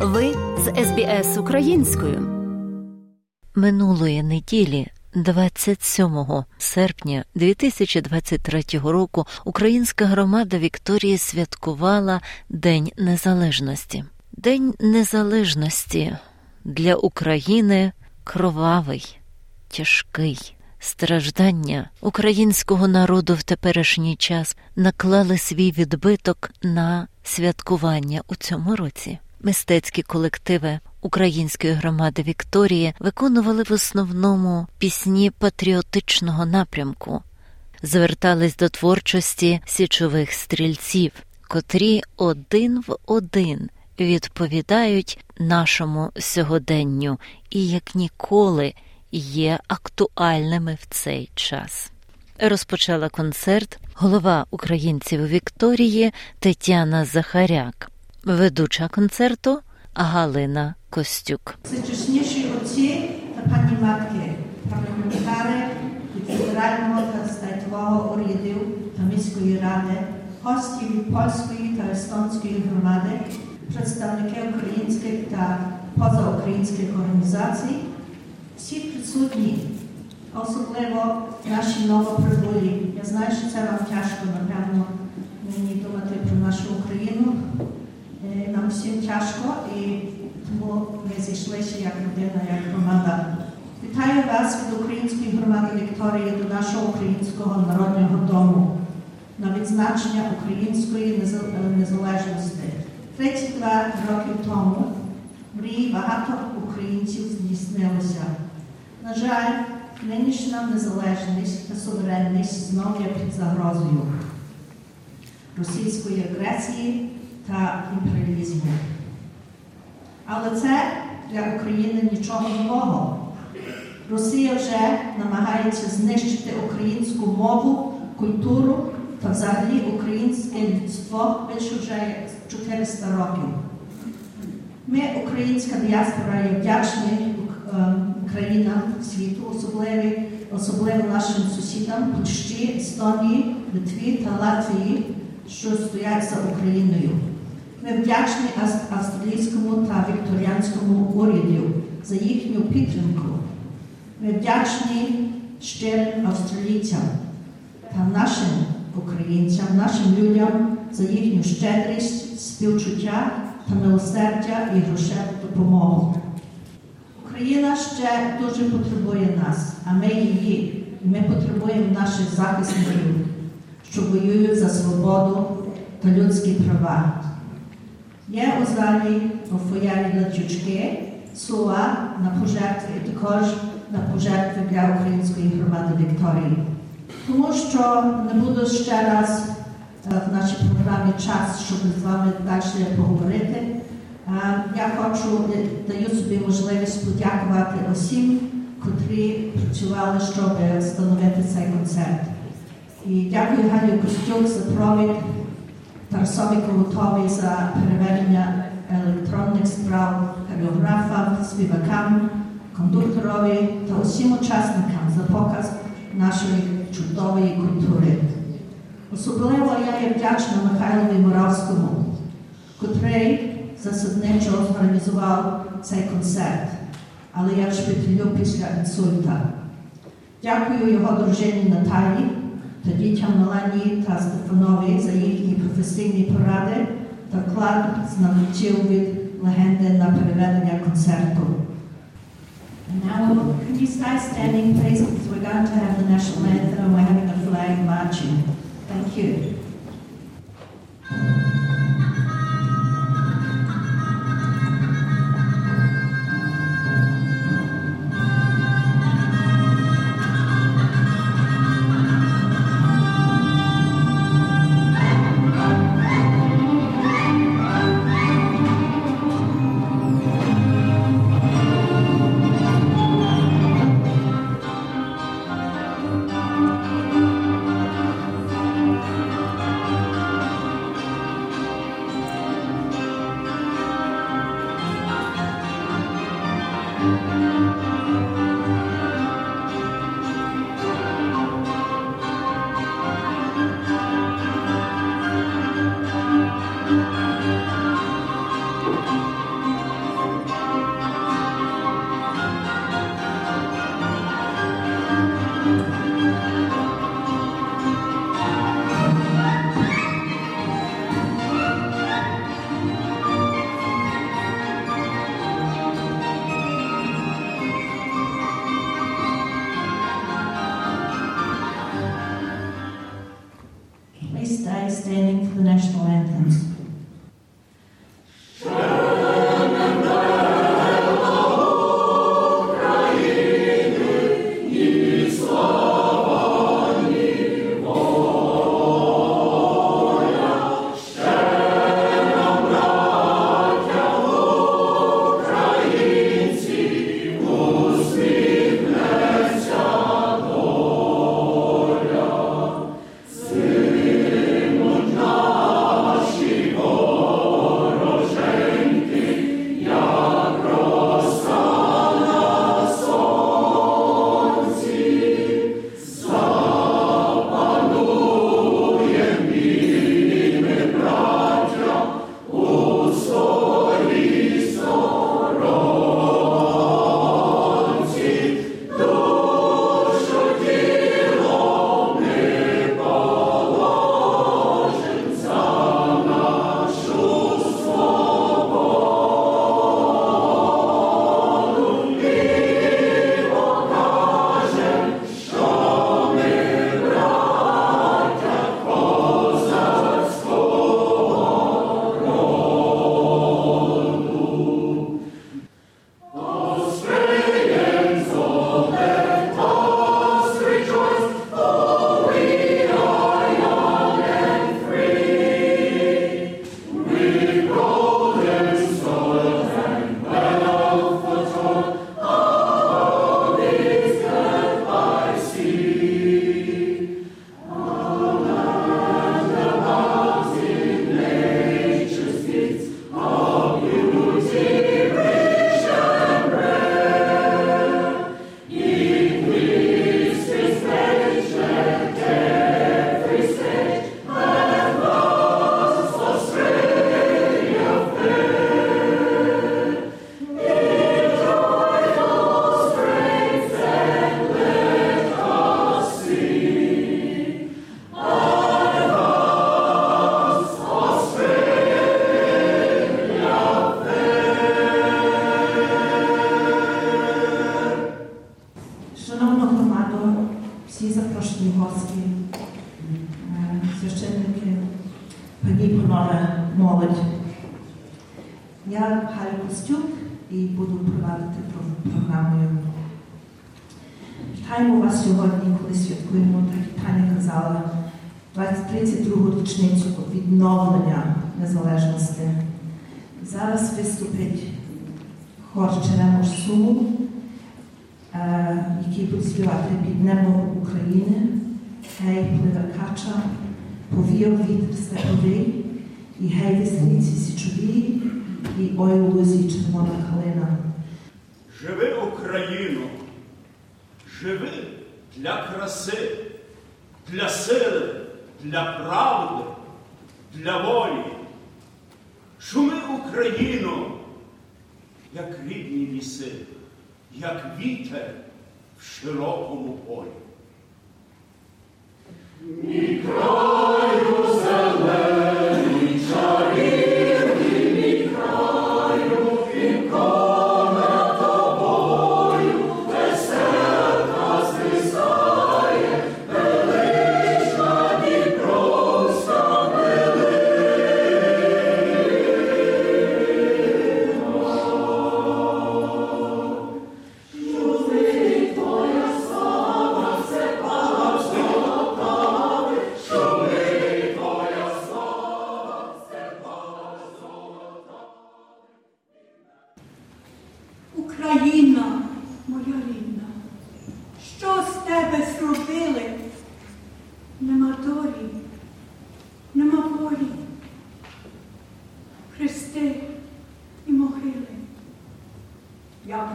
Ви з СБС українською. Минулої неділі, 27 серпня 2023 року, українська громада Вікторії святкувала День Незалежності. День Незалежності для України кровавий, тяжкий. Страждання українського народу в теперішній час наклали свій відбиток на святкування у цьому році. Мистецькі колективи української громади Вікторії виконували в основному пісні патріотичного напрямку, звертались до творчості січових стрільців, котрі один в один відповідають нашому сьогоденню і як ніколи є актуальними в цей час. Розпочала концерт голова українців Вікторії Тетяна Захаряк, ведуча концерту Галина Костюк. Найчесніші отці та пані матки, парламентари від федерального та статового урядів та міської ради, гості від польської та естонської громади, представники українських та позаукраїнських організацій, всі присутні, особливо наші новоприбулі. Я знаю, що це вам тяжко, напевно, мені думати про нашу Україну. Нам всім тяжко і тому ми зійшлися як родина, як громада. Вітаю вас від української громади Вікторії до нашого українського народного дому на відзначення української незалежності. 32 роки тому мрії багато українців здійснилися. На жаль, нинішня незалежність та суверенність знову є під загрозою російської агресії та імперіалізму. Але це для України нічого нового. Росія вже намагається знищити українську мову, культуру та взагалі українське людство більше вже 400 років. Ми, українська діаспора, є вдячні країнам світу, особливо, особливо нашим сусідам Польщі, Естонії, Литві та Латвії, що стоять за Україною. Ми вдячні австралійському та вікторіанському уряду за їхню підтримку. Ми вдячні щирим австралійцям та нашим українцям, нашим людям за їхню щедрість, співчуття та милосердя і грошеву допомогу. Україна ще дуже потребує нас, а ми її. І ми потребуємо наших захисників, що воюють за свободу та людські права. Є у залі у фоярі латючки, слова на пожертви також на пожертви для української громади Вікторії. Тому що не буду ще раз в нашій програмі час, щоб з вами далі поговорити. Я хочу, даю собі можливість подякувати усім, котрі працювали, щоб встановити цей концерт. І дякую Галю Костюк за провід. Тарасові Колотові за переведення електронних справ хореографам, співакам, кондукторові та усім учасникам за показ нашої чудової культури. Особливо я є вдячна Михайлові Моравському, котрий засадничо зорганізував цей концерт, але я в шпиталю після інсульта. Дякую його дружині Наталі та дітям Меланії та Стефанові за їхні професійні поради та клад знавчив від легенди на переведення концерту. Now, could you start standing, please, because we're going to have the national anthem and we're having a flag marching. Thank you. Черемош Суму, е, який буде співати під небом України, гей пливе кача, повіяв вітер степовий, і гей весниці січові, і ой лузі червона калина. Живи Україно, живи для краси, для сили, для правди, для волі. Шуми Україно, як рідні ліси, як вітер в широкому полі. Україна,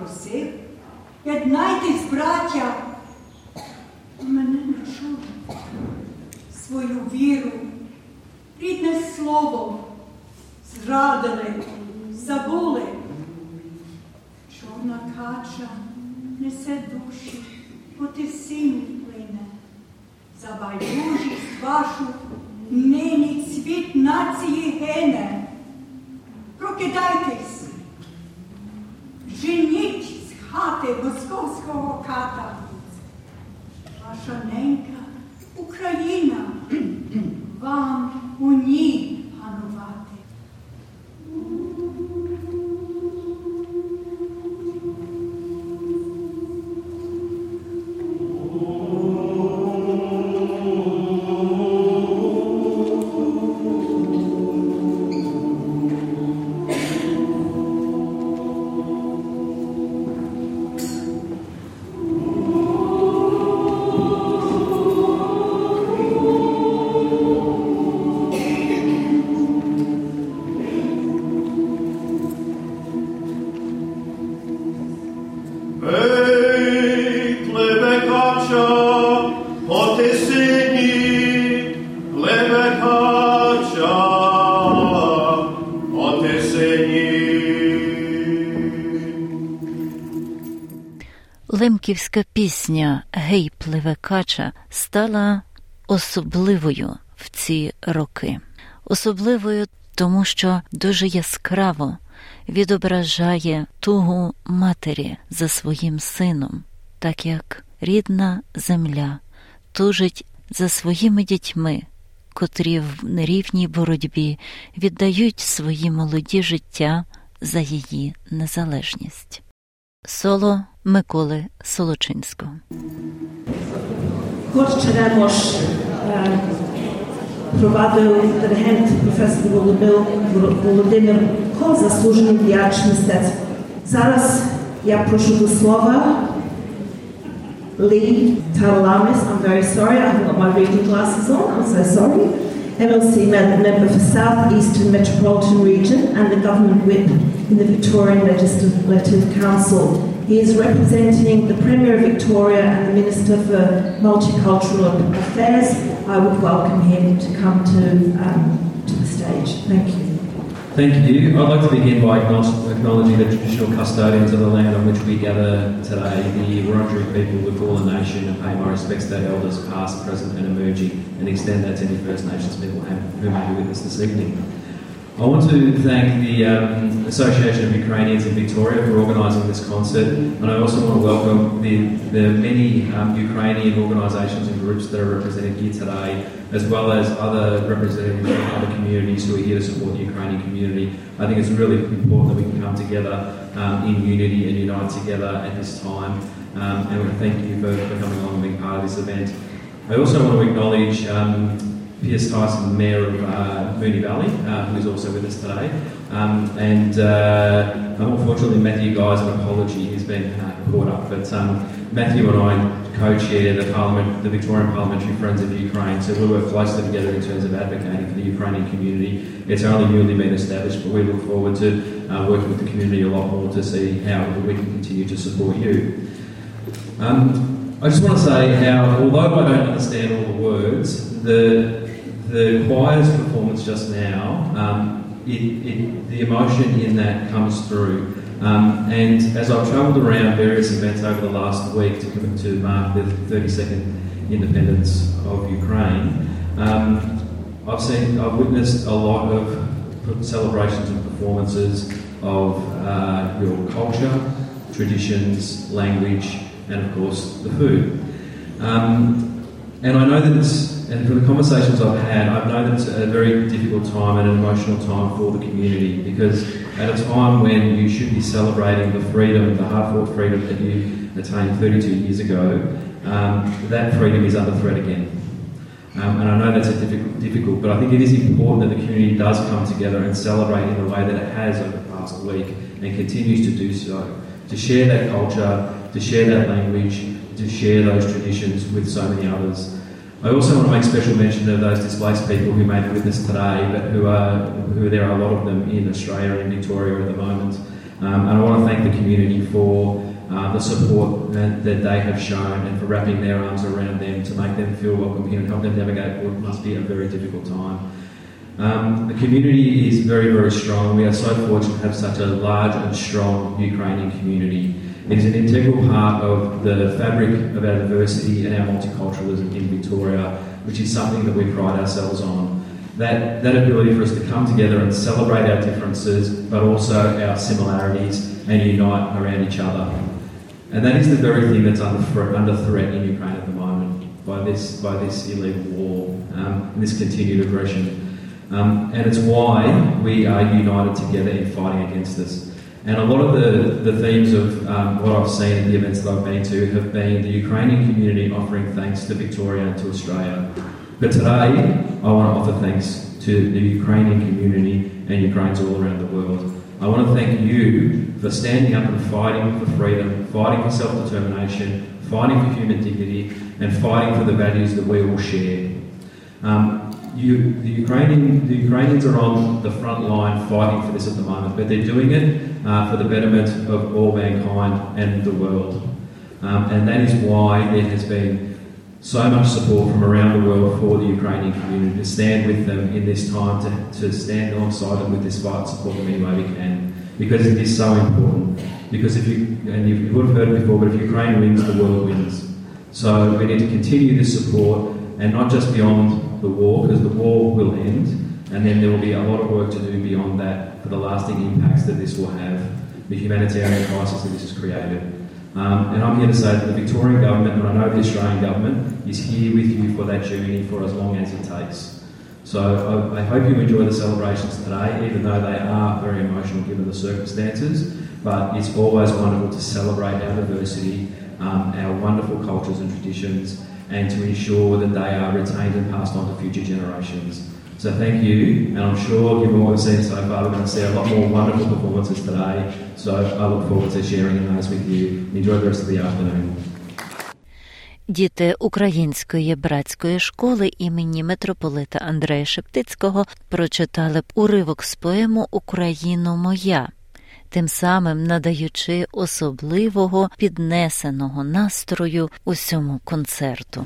Я просив, єднайтесь, браття, мене не чули. Свою віру, рідне слово зрадили, забули. Чорна кача несе душі, по тисині плине. За байдужість вашу нині цвіт нації гине. Прокидайтесь, женіть з хати московського ката. Ваша ненька Україна, вам Лемківська пісня Гей пливе кача стала особливою в ці роки. Особливою, тому що дуже яскраво відображає тугу матері за своїм сином, так як рідна земля тужить за своїми дітьми, котрі в нерівній боротьбі віддають свої молоді життя за її незалежність. Соло Миколи Солочинського. Хор Черемош е, провадив диригент професор Володимир, Володимир Ко, заслужений діяч мистецтв. Зараз я прошу до слова Lee Talamis. I'm very sorry, I haven't got my reading glasses on. I'm so sorry. MLC mem- member for South Eastern Metropolitan Region and the government whip in the Victorian Legislative Council. He is representing the Premier of Victoria and the Minister for Multicultural Affairs. I would welcome him to come to, um, to the stage. Thank you. Thank you. I'd like to begin by acknowledging the traditional custodians of the land on which we gather today, the Wurundjeri people of the Kulin Nation, and pay my respects to their elders, past, present, and emerging, and extend that to any First Nations people who may be with us this evening. I want to thank the um, Association of Ukrainians in Victoria for organising this concert, and I also want to welcome the, the many um, Ukrainian organisations and groups that are represented here today, as well as other representatives from other communities who are here to support the Ukrainian community. I think it's really important that we can come together um, in unity and unite together at this time, um, and we thank you for, for coming along and being part of this event. I also want to acknowledge Piers Tyson, Mayor of uh, Mooney Valley, uh, who is also with us today. Um, and uh, unfortunately, Matthew Guy's an apology. He's been uh, caught up. But um, Matthew and I co-chair the Parliament, the Victorian Parliamentary Friends of Ukraine, so we work closely together in terms of advocating for the Ukrainian community. It's only newly been established, but we look forward to uh, working with the community a lot more to see how we can continue to support you. Um, I just want to say how, although I don't understand all the words, the the choir's performance just now, um, it, it, the emotion in that comes through. Um, and as I've travelled around various events over the last week to, to mark the 32nd independence of Ukraine, um, I've seen, I've witnessed a lot of celebrations and performances of uh, your culture, traditions, language, and of course the food. Um, and I know that it's and from the conversations I've had, I know that it's a very difficult time and an emotional time for the community because at a time when you should be celebrating the freedom, the hard fought freedom that you attained 32 years ago, um, that freedom is under threat again. Um, and I know that's a difficult, difficult, but I think it is important that the community does come together and celebrate in the way that it has over the past week and continues to do so. To share that culture, to share that language, to share those traditions with so many others. I also want to make special mention of those displaced people who may be with us today, but who are who there are a lot of them in Australia and Victoria at the moment. Um, and I want to thank the community for uh, the support that, that, they have shown and for wrapping their arms around them to make them feel welcome here and help them navigate what must be a very difficult time. Um, the community is very, very strong. We are so fortunate to have such a large and strong Ukrainian community. Is an integral part of the fabric of our diversity and our multiculturalism in Victoria, which is something that we pride ourselves on. That, that ability for us to come together and celebrate our differences, but also our similarities, and unite around each other. And that is the very thing that's under, under threat in Ukraine at the moment by this, by this illegal war um, and this continued aggression. Um, and it's why we are united together in fighting against this. And a lot of the, the themes of um, what I've seen at the events that I've been to have been the Ukrainian community offering thanks to Victoria and to Australia. But today, I want to offer thanks to the Ukrainian community and Ukrainians all around the world. I want to thank you for standing up and fighting for freedom, fighting for self determination, fighting for human dignity, and fighting for the values that we all share. Um, you, the, Ukrainian, the Ukrainians are on the front line fighting for this at the moment, but they're doing it uh, for the betterment of all mankind and the world. Um, and that is why there has been so much support from around the world for the Ukrainian community to stand with them in this time, to, to stand alongside them with this fight, support them any way we can, because it is so important. Because if you, and you would have heard it before, but if Ukraine wins, the world wins. So we need to continue this support, and not just beyond the war, because the war will end, and then there will be a lot of work to do beyond that for the lasting impacts that this will have, the humanitarian crisis that this has created. Um, and I'm here to say that the Victorian government, and I know the Australian government, is here with you for that journey for as long as it takes. So I, I hope you enjoy the celebrations today, even though they are very emotional given the circumstances. But it's always wonderful to celebrate our diversity, um, our wonderful cultures and traditions, and to ensure that they are retained and passed on to future generations. So thank you, and I'm sure given what we've seen so far, we're going to see a lot more wonderful performances today. So I look forward to sharing those with you. Enjoy the rest of the afternoon. Діти української братської школи імені митрополита Андрея Шептицького прочитали уривок з поему Україно моя тим самим надаючи особливого піднесеного настрою усьому концерту.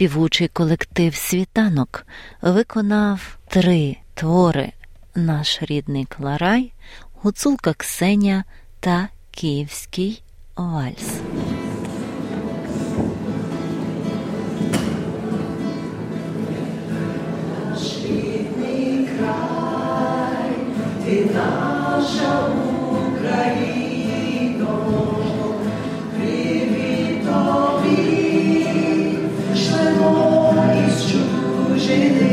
співучий колектив світанок виконав три твори: наш рідний Кларай, Гуцулка Ксеня та Київський вальс. Наш Рідний край, ти наша Україна. she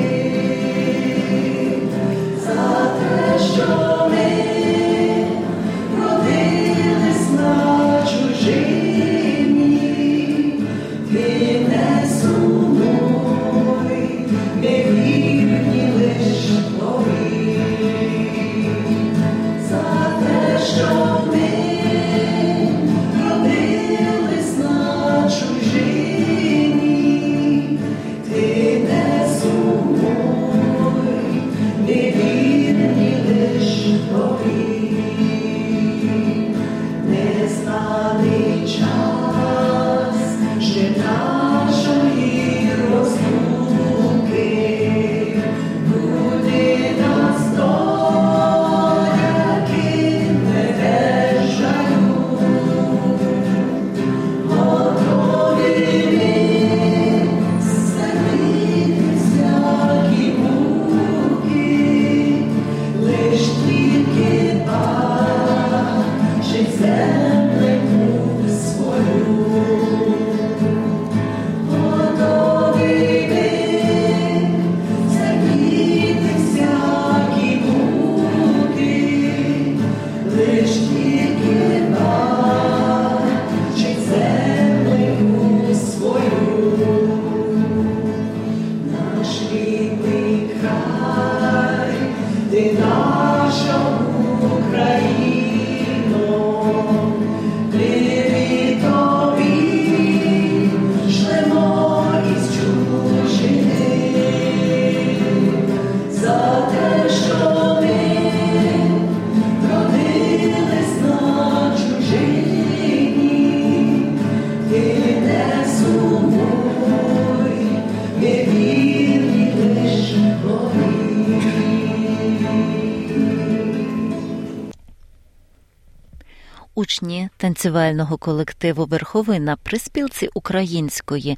танцювального колективу Верховина при спілці української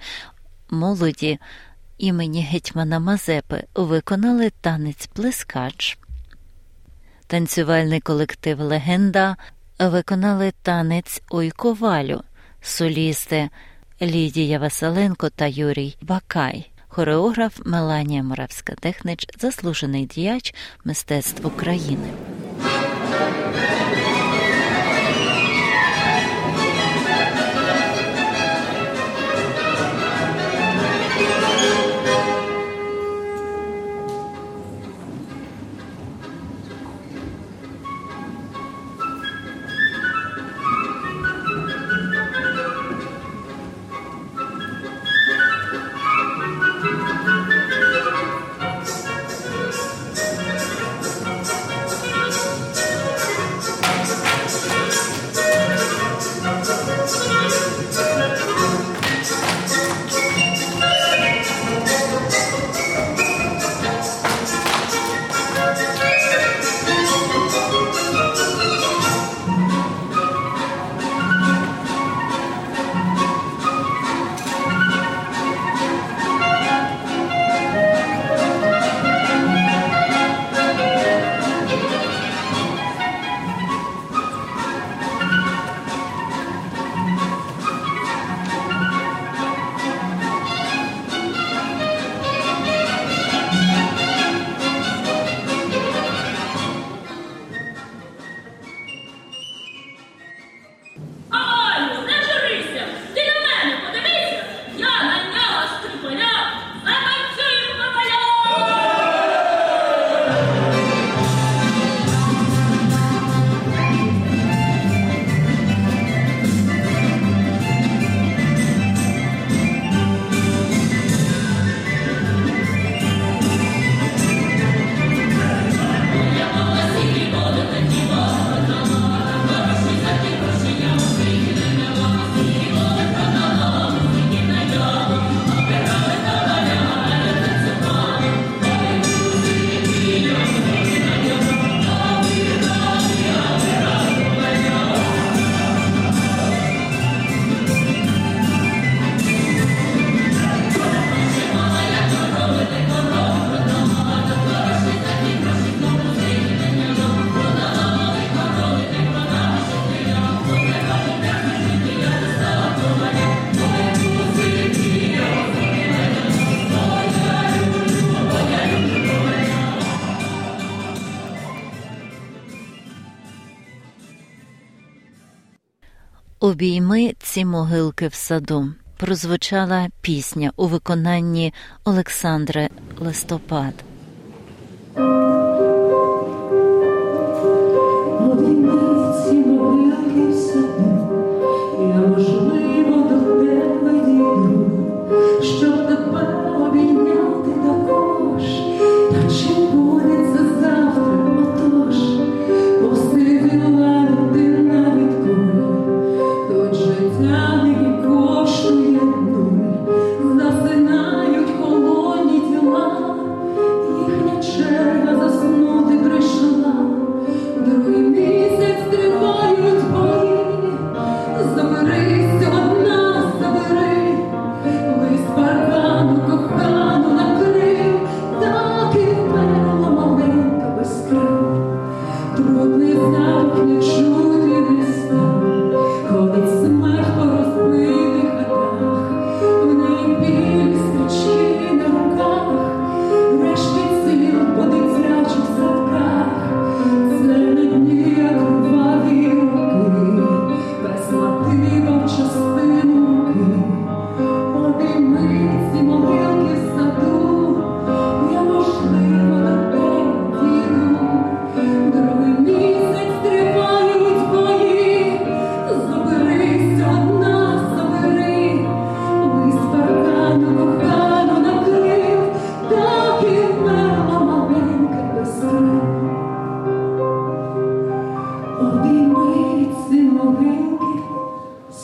молоді імені Гетьмана Мазепи виконали танець Плескач. Танцювальний колектив Легенда виконали танець Ой Ковалю, солісти Лідія Василенко та Юрій Бакай. Хореограф Меланія Моравська технич заслужений діяч мистецтв України. Обійми ці могилки в саду. Прозвучала пісня у виконанні Олександри Листопад.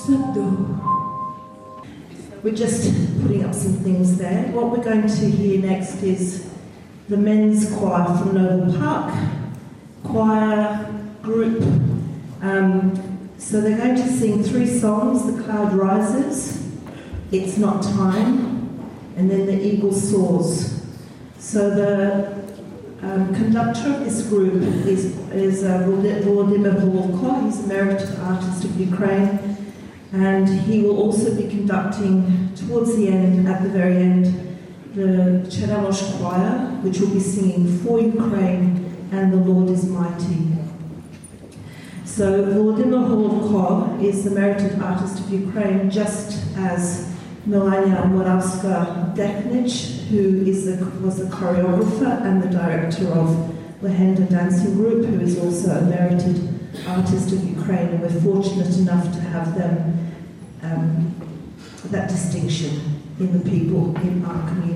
We're just putting up some things there. What we're going to hear next is the men's choir from Noble Park, choir group. Um, so they're going to sing three songs The Cloud Rises, It's Not Time, and then The Eagle Soars. So the um, conductor of this group is, is uh, Vladimir Volko. He's a merited artist of Ukraine and he will also be conducting towards the end, at the very end, the Cheremosh Choir, which will be singing for Ukraine and the Lord is Mighty. So Volodymyr Holovko is the merited artist of Ukraine, just as Melania Moravska-Deknich, who is the, was the choreographer and the director of Lehenda Dancing Group, who is also a merited artist of Ukraine, and we're fortunate enough to have them um, that distinction in the people in our community.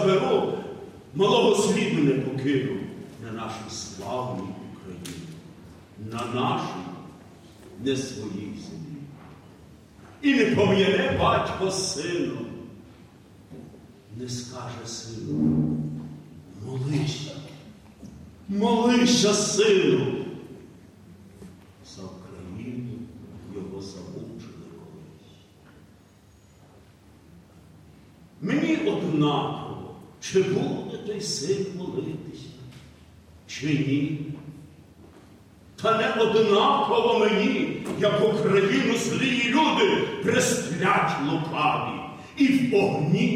Заберу, малого сліду не покину на нашій славній Україні, на нашій не своїй землі. І не пом'яне батько сину, не скаже сину, молися, молися, сину, за Україну його замучили колись. Мені однаково, чи буде той син молитися, чи ні. Та не однаково мені, як Україну злі люди пресплять лукаві, і в огні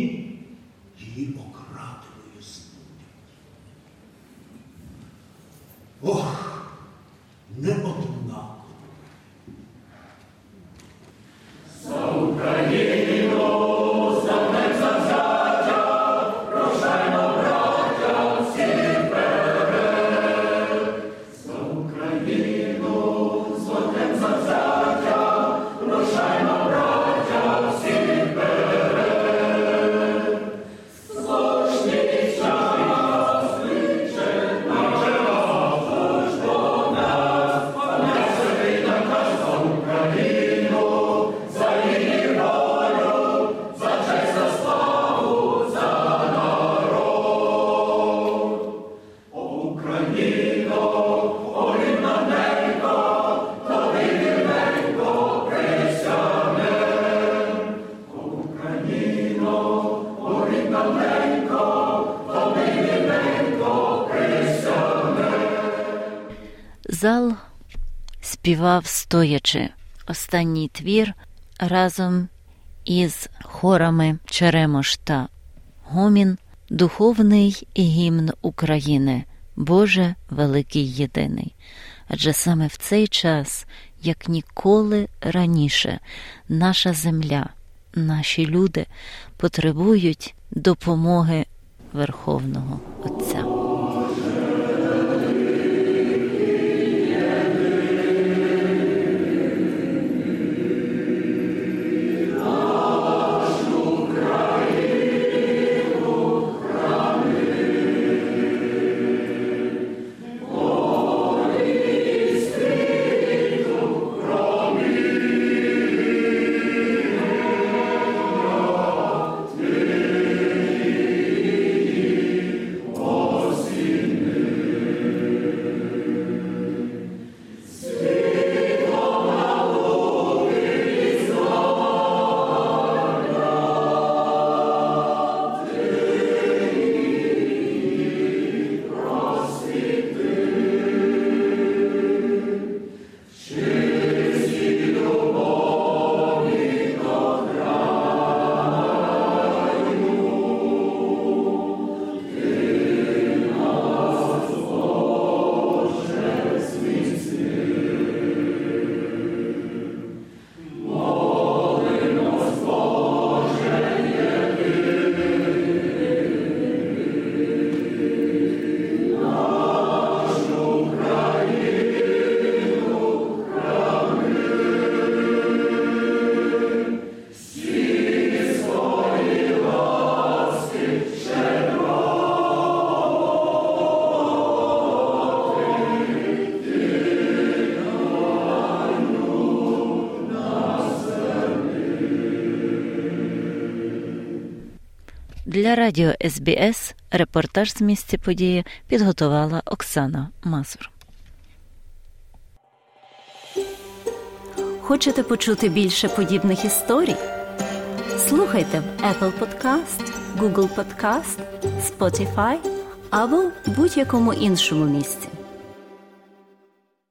її окраденою збудять. Ох, не однаково. Amen. Співав стоячи останній твір разом із хорами Черемош та Гомін, духовний гімн України, Боже великий єдиний. Адже саме в цей час, як ніколи раніше, наша земля, наші люди потребують допомоги Верховного Для радіо СБС репортаж з місця події підготувала Оксана Мазур. Хочете почути більше подібних історій? Слухайте в Apple Podcast, Google Podcast, Spotify або будь-якому іншому місці.